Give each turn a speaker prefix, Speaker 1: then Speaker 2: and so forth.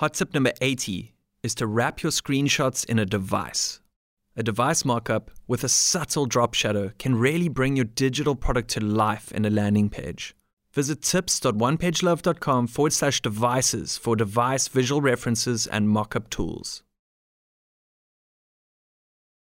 Speaker 1: Hot tip number 80 is to wrap your screenshots in a device. A device markup with a subtle drop shadow can really bring your digital product to life in a landing page. Visit tips.onepagelove.com forward slash devices for device visual references and mockup tools.